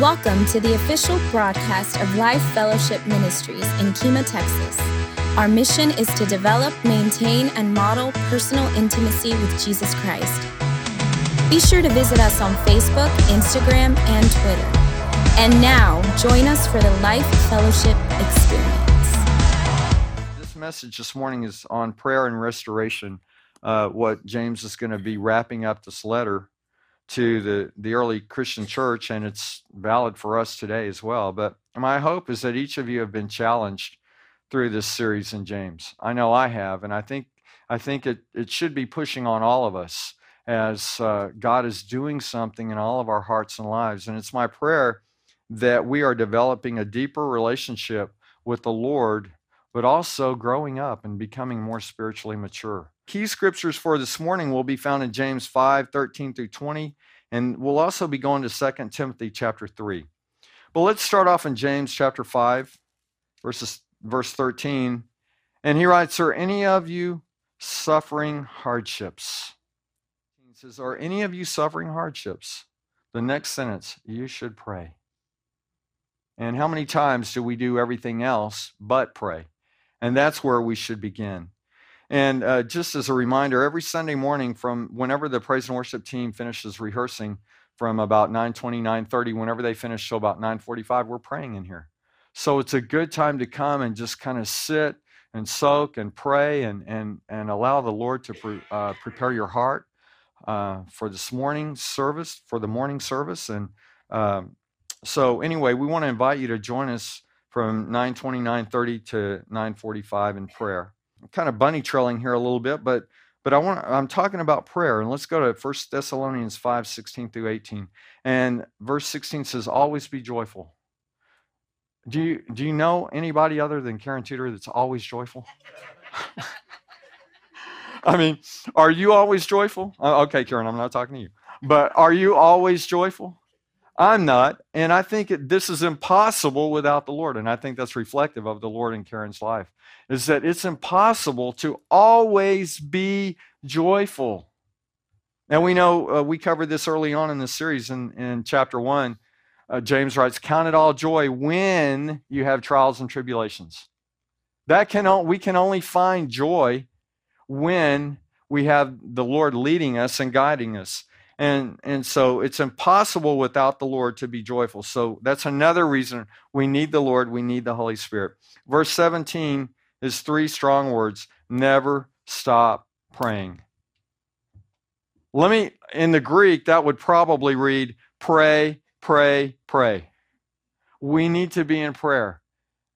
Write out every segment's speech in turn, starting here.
Welcome to the official broadcast of Life Fellowship Ministries in Kemah, Texas. Our mission is to develop, maintain, and model personal intimacy with Jesus Christ. Be sure to visit us on Facebook, Instagram, and Twitter. And now, join us for the Life Fellowship experience. This message this morning is on prayer and restoration. Uh, what James is going to be wrapping up this letter to the, the early Christian church, and it's valid for us today as well. But my hope is that each of you have been challenged through this series in James. I know I have, and I think I think it, it should be pushing on all of us as uh, God is doing something in all of our hearts and lives. And it's my prayer that we are developing a deeper relationship with the Lord, but also growing up and becoming more spiritually mature. Key scriptures for this morning will be found in James 5 13 through 20, and we'll also be going to 2 Timothy chapter 3. But let's start off in James chapter 5, verses, verse 13. And he writes, Are any of you suffering hardships? He says, Are any of you suffering hardships? The next sentence, you should pray. And how many times do we do everything else but pray? And that's where we should begin. And uh, just as a reminder, every Sunday morning from whenever the praise and worship team finishes rehearsing from about 9:20, 9:30, whenever they finish till about 9:45, we're praying in here. So it's a good time to come and just kind of sit and soak and pray and and and allow the Lord to pre, uh, prepare your heart uh, for this morning service, for the morning service. And um, so anyway, we want to invite you to join us from 9:20, 9:30 to 9:45 in prayer kind of bunny trailing here a little bit, but but I want I'm talking about prayer, and let's go to 1 Thessalonians 5, 16 through 18. And verse 16 says, Always be joyful. Do you do you know anybody other than Karen Tudor that's always joyful? I mean, are you always joyful? Okay, Karen, I'm not talking to you. But are you always joyful? I'm not. And I think it, this is impossible without the Lord. And I think that's reflective of the Lord in Karen's life, is that it's impossible to always be joyful. And we know uh, we covered this early on in the series in, in chapter one. Uh, James writes, Count it all joy when you have trials and tribulations. That can, we can only find joy when we have the Lord leading us and guiding us. And, and so it's impossible without the Lord to be joyful. So that's another reason we need the Lord, we need the Holy Spirit. Verse 17 is three strong words never stop praying. Let me, in the Greek, that would probably read pray, pray, pray. We need to be in prayer.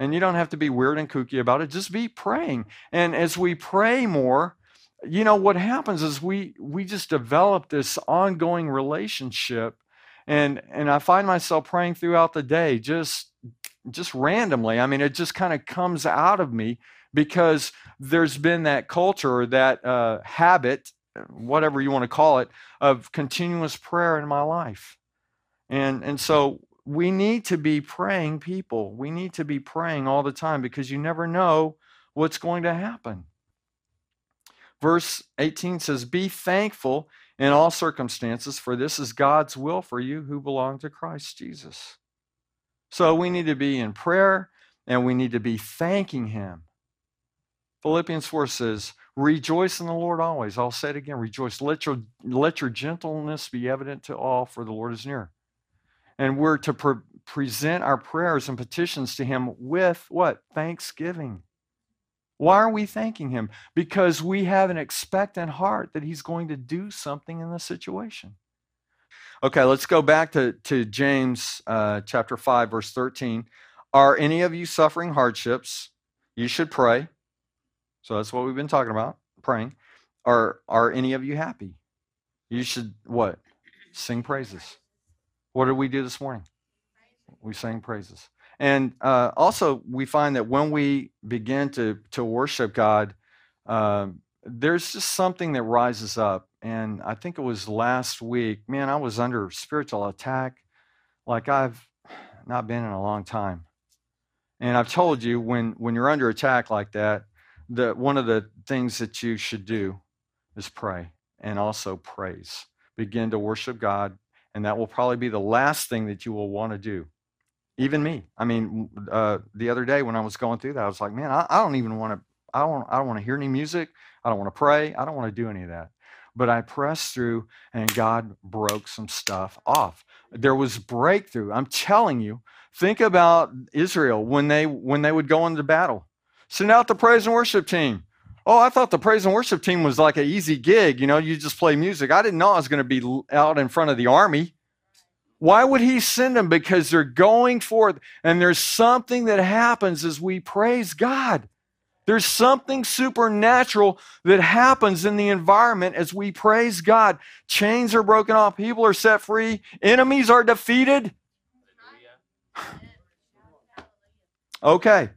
And you don't have to be weird and kooky about it. Just be praying. And as we pray more, you know what happens is we we just develop this ongoing relationship and and i find myself praying throughout the day just just randomly. I mean it just kind of comes out of me because there's been that culture that uh, habit whatever you want to call it of continuous prayer in my life. And and so we need to be praying people. We need to be praying all the time because you never know what's going to happen Verse 18 says, Be thankful in all circumstances, for this is God's will for you who belong to Christ Jesus. So we need to be in prayer and we need to be thanking Him. Philippians 4 says, Rejoice in the Lord always. I'll say it again rejoice. Let your, let your gentleness be evident to all, for the Lord is near. And we're to pre- present our prayers and petitions to Him with what? Thanksgiving. Why are we thanking him? Because we have an expectant heart that he's going to do something in the situation. Okay, let's go back to, to James uh, chapter 5, verse 13. Are any of you suffering hardships? You should pray. So that's what we've been talking about, praying. Are, are any of you happy? You should what? Sing praises. What did we do this morning? We sang praises. And uh, also, we find that when we begin to, to worship God, uh, there's just something that rises up. And I think it was last week, man, I was under spiritual attack like I've not been in a long time. And I've told you when, when you're under attack like that, that one of the things that you should do is pray and also praise. Begin to worship God And that will probably be the last thing that you will want to do. Even me. I mean, uh, the other day when I was going through that, I was like, man, I, I don't even want to. I don't. I don't want to hear any music. I don't want to pray. I don't want to do any of that. But I pressed through, and God broke some stuff off. There was breakthrough. I'm telling you. Think about Israel when they when they would go into battle. Send out the praise and worship team. Oh, I thought the praise and worship team was like an easy gig. You know, you just play music. I didn't know I was going to be out in front of the army. Why would he send them? Because they're going forth, and there's something that happens as we praise God. There's something supernatural that happens in the environment as we praise God. Chains are broken off, people are set free, enemies are defeated. Okay,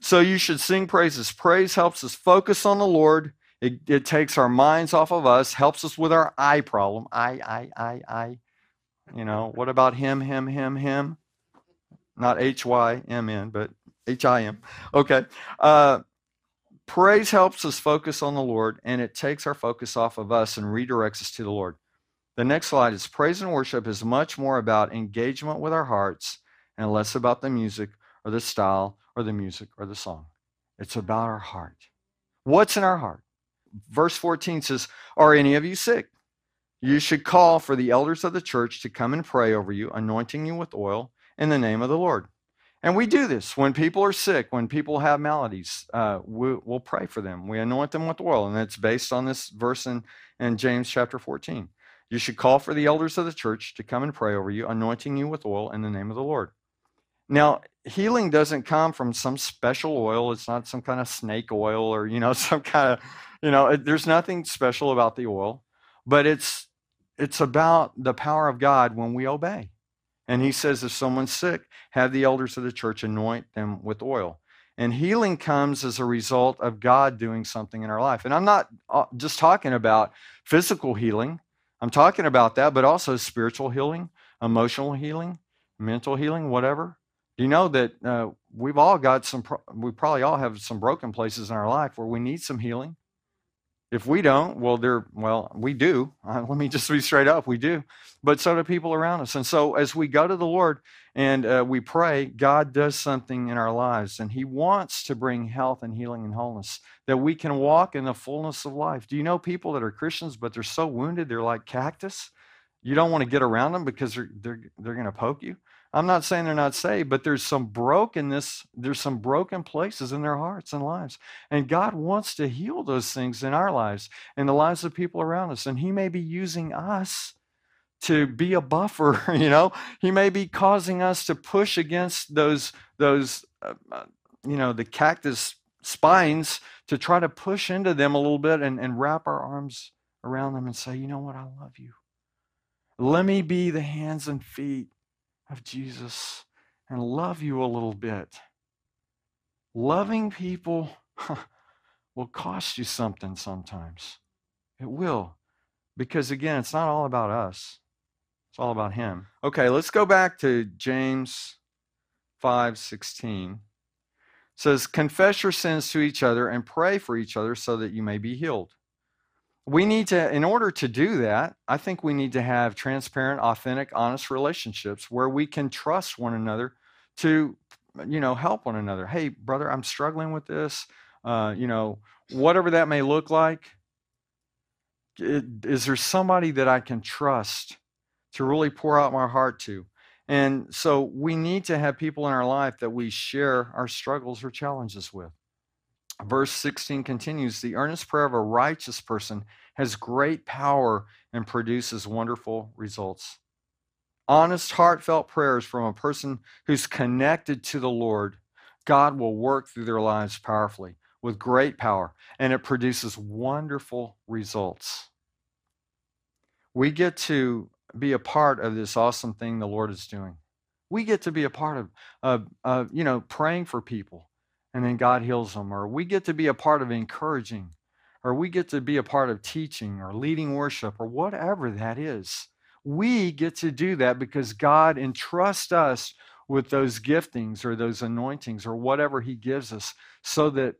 so you should sing praises. Praise helps us focus on the Lord. It, it takes our minds off of us, helps us with our eye problem. I, I, I, I. You know, what about him, him, him, him? Not H Y M N, but H I M. Okay. Uh, praise helps us focus on the Lord, and it takes our focus off of us and redirects us to the Lord. The next slide is praise and worship is much more about engagement with our hearts and less about the music or the style or the music or the song. It's about our heart. What's in our heart? Verse 14 says, Are any of you sick? You should call for the elders of the church to come and pray over you, anointing you with oil in the name of the Lord. And we do this when people are sick, when people have maladies, uh, we, will pray for them. We anoint them with oil, and it's based on this verse in, in James chapter 14. You should call for the elders of the church to come and pray over you, anointing you with oil in the name of the Lord. Now, healing doesn't come from some special oil. It's not some kind of snake oil or, you know, some kind of, you know, it, there's nothing special about the oil, but it's it's about the power of God when we obey. And he says if someone's sick, have the elders of the church anoint them with oil. And healing comes as a result of God doing something in our life. And I'm not uh, just talking about physical healing. I'm talking about that, but also spiritual healing, emotional healing, mental healing, whatever. You know that uh, we've all got some, we probably all have some broken places in our life where we need some healing? If we don't, well, they're, well, we do. Uh, let me just be straight up, we do. But so do people around us. And so as we go to the Lord and uh, we pray, God does something in our lives, and He wants to bring health and healing and wholeness that we can walk in the fullness of life. Do you know people that are Christians but they're so wounded they're like cactus? You don't want to get around them because they're they're, they're going to poke you. I'm not saying they're not saved, but there's some brokenness, there's some broken places in their hearts and lives. And God wants to heal those things in our lives and the lives of people around us. And He may be using us to be a buffer, you know. He may be causing us to push against those, those uh, uh, you know, the cactus spines to try to push into them a little bit and, and wrap our arms around them and say, you know what, I love you. Let me be the hands and feet of Jesus and love you a little bit. Loving people will cost you something sometimes. It will. Because again, it's not all about us. It's all about him. Okay, let's go back to James 5:16. It says, "Confess your sins to each other and pray for each other so that you may be healed." We need to, in order to do that, I think we need to have transparent, authentic, honest relationships where we can trust one another to, you know, help one another. Hey, brother, I'm struggling with this. Uh, you know, whatever that may look like. Is there somebody that I can trust to really pour out my heart to? And so we need to have people in our life that we share our struggles or challenges with. Verse 16 continues The earnest prayer of a righteous person has great power and produces wonderful results. Honest, heartfelt prayers from a person who's connected to the Lord, God will work through their lives powerfully with great power, and it produces wonderful results. We get to be a part of this awesome thing the Lord is doing. We get to be a part of, of, of you know, praying for people and then God heals them. Or we get to be a part of encouraging, or we get to be a part of teaching or leading worship, or whatever that is. We get to do that because God entrusts us with those giftings or those anointings or whatever He gives us so that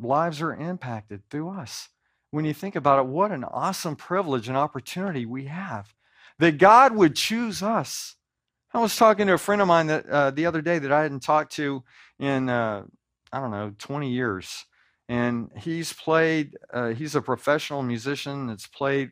lives are impacted through us. When you think about it, what an awesome privilege and opportunity we have that God would choose us. I was talking to a friend of mine that uh, the other day that I hadn't talked to in uh, I don't know 20 years, and he's played. Uh, he's a professional musician that's played,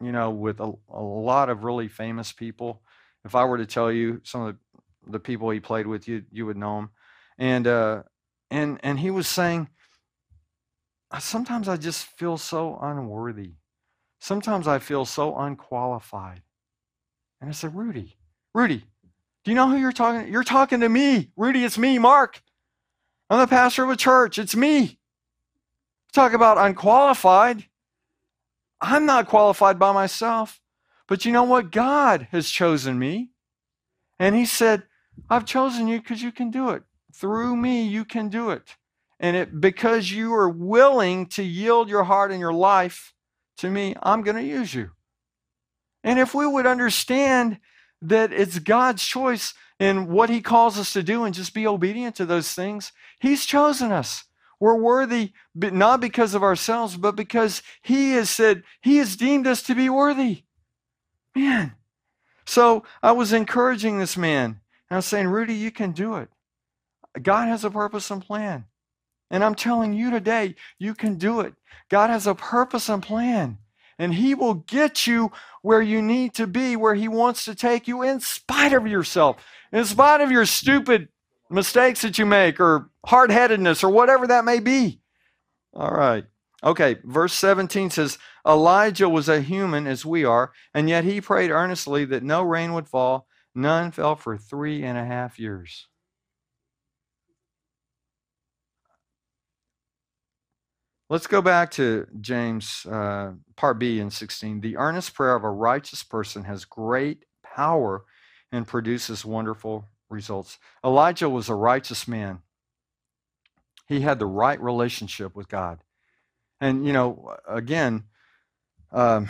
you know, with a, a, lot of really famous people. If I were to tell you some of the, the people he played with, you you would know him, and uh, and and he was saying, sometimes I just feel so unworthy. Sometimes I feel so unqualified. And I said, Rudy, Rudy, do you know who you're talking to? You're talking to me. Rudy, it's me, Mark. I'm the pastor of a church. It's me. Talk about unqualified. I'm not qualified by myself. But you know what? God has chosen me. And He said, I've chosen you because you can do it. Through me, you can do it. And it because you are willing to yield your heart and your life to me, I'm going to use you. And if we would understand that it's God's choice in what He calls us to do and just be obedient to those things. He's chosen us. We're worthy, but not because of ourselves, but because He has said, He has deemed us to be worthy. Man. So I was encouraging this man. And I was saying, Rudy, you can do it. God has a purpose and plan. And I'm telling you today, you can do it. God has a purpose and plan and He will get you where you need to be, where He wants to take you, in spite of yourself, in spite of your stupid mistakes that you make, or hard headedness, or whatever that may be. All right. Okay, verse 17 says, Elijah was a human as we are, and yet he prayed earnestly that no rain would fall. None fell for three and a half years. Let's go back to James, uh, part B in 16. The earnest prayer of a righteous person has great power and produces wonderful results. Elijah was a righteous man, he had the right relationship with God. And, you know, again, um,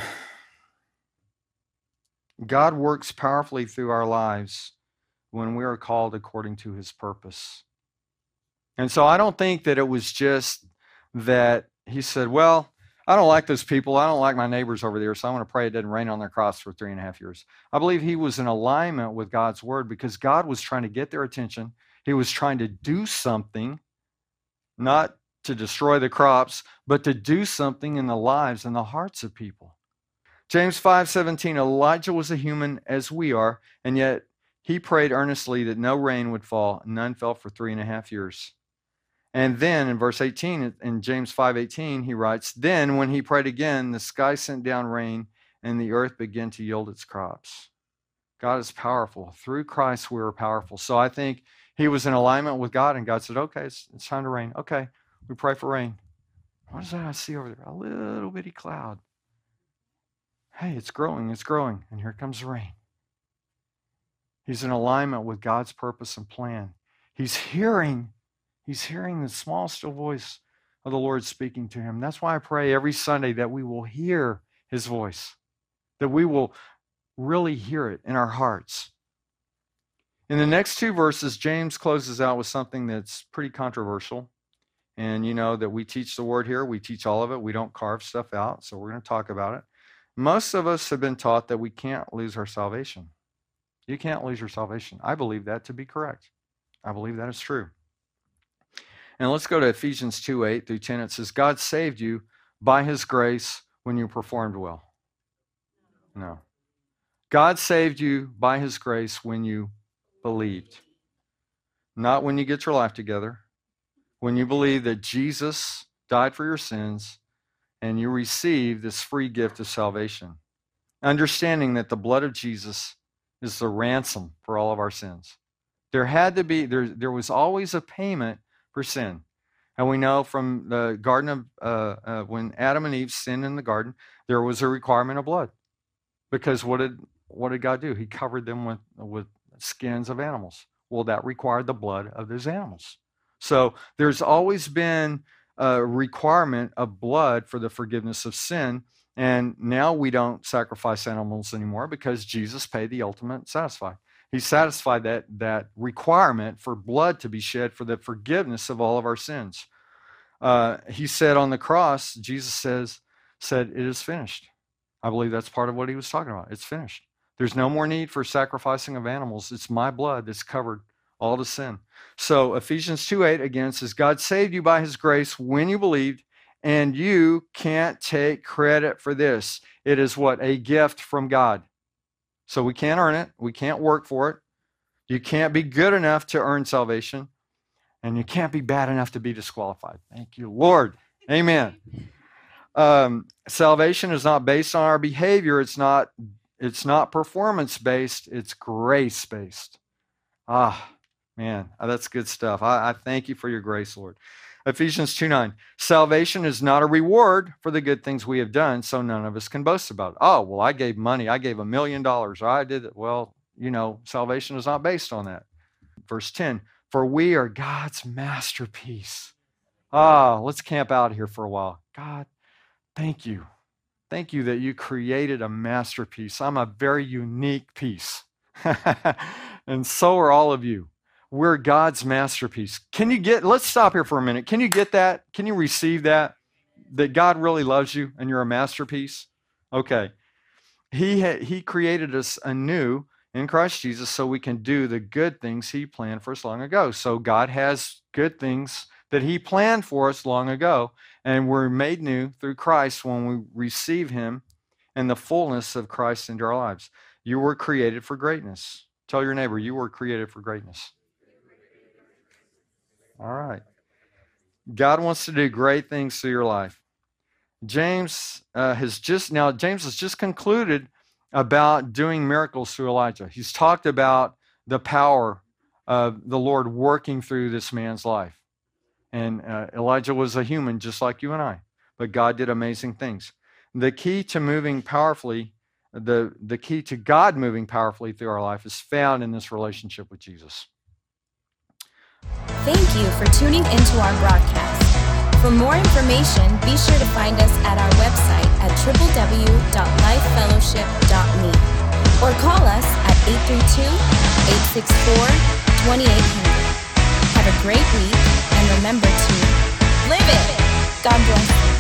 God works powerfully through our lives when we are called according to his purpose. And so I don't think that it was just that he said, Well, I don't like those people. I don't like my neighbors over there, so I'm going to pray it doesn't rain on their crops for three and a half years. I believe he was in alignment with God's word because God was trying to get their attention. He was trying to do something, not to destroy the crops, but to do something in the lives and the hearts of people. James 5:17 Elijah was a human as we are, and yet he prayed earnestly that no rain would fall. None fell for three and a half years. And then in verse 18, in James 5:18, he writes, Then when he prayed again, the sky sent down rain, and the earth began to yield its crops. God is powerful. Through Christ, we are powerful. So I think he was in alignment with God, and God said, Okay, it's, it's time to rain. Okay, we pray for rain. What is that I see over there? A little bitty cloud. Hey, it's growing, it's growing, and here comes the rain. He's in alignment with God's purpose and plan. He's hearing He's hearing the small, still voice of the Lord speaking to him. That's why I pray every Sunday that we will hear his voice, that we will really hear it in our hearts. In the next two verses, James closes out with something that's pretty controversial. And you know that we teach the word here, we teach all of it, we don't carve stuff out, so we're going to talk about it. Most of us have been taught that we can't lose our salvation. You can't lose your salvation. I believe that to be correct. I believe that is true. And let's go to Ephesians 2 8 through 10. It says, God saved you by his grace when you performed well. No. God saved you by his grace when you believed. Not when you get your life together, when you believe that Jesus died for your sins and you receive this free gift of salvation. Understanding that the blood of Jesus is the ransom for all of our sins. There had to be, there, there was always a payment for sin. And we know from the Garden of, uh, uh, when Adam and Eve sinned in the garden, there was a requirement of blood. Because what did, what did God do? He covered them with, with skins of animals. Well, that required the blood of those animals. So there's always been a requirement of blood for the forgiveness of sin. And now we don't sacrifice animals anymore because Jesus paid the ultimate satisfy. He satisfied that, that requirement for blood to be shed for the forgiveness of all of our sins. Uh, he said on the cross, Jesus says, said, It is finished. I believe that's part of what he was talking about. It's finished. There's no more need for sacrificing of animals. It's my blood that's covered all the sin. So Ephesians 2 8 again says, God saved you by his grace when you believed, and you can't take credit for this. It is what? A gift from God. So we can't earn it, we can't work for it. You can't be good enough to earn salvation, and you can't be bad enough to be disqualified. Thank you, Lord. Amen. Um, salvation is not based on our behavior. It's not. It's not performance based. It's grace based. Ah, man, that's good stuff. I, I thank you for your grace, Lord. Ephesians 2 9. Salvation is not a reward for the good things we have done, so none of us can boast about it. Oh, well, I gave money. I gave a million dollars. I did it. Well, you know, salvation is not based on that. Verse 10 For we are God's masterpiece. Ah, let's camp out here for a while. God, thank you. Thank you that you created a masterpiece. I'm a very unique piece. and so are all of you. We're God's masterpiece. Can you get, let's stop here for a minute. Can you get that? Can you receive that? That God really loves you and you're a masterpiece? Okay. He, ha- he created us anew in Christ Jesus so we can do the good things He planned for us long ago. So God has good things that He planned for us long ago, and we're made new through Christ when we receive Him and the fullness of Christ into our lives. You were created for greatness. Tell your neighbor, you were created for greatness. All right. God wants to do great things through your life. James uh, has just now, James has just concluded about doing miracles through Elijah. He's talked about the power of the Lord working through this man's life. And uh, Elijah was a human just like you and I, but God did amazing things. The key to moving powerfully, the, the key to God moving powerfully through our life is found in this relationship with Jesus. Thank you for tuning into our broadcast. For more information, be sure to find us at our website at www.lifefellowship.me or call us at 832-864-2800. Have a great week and remember to live it. God bless you.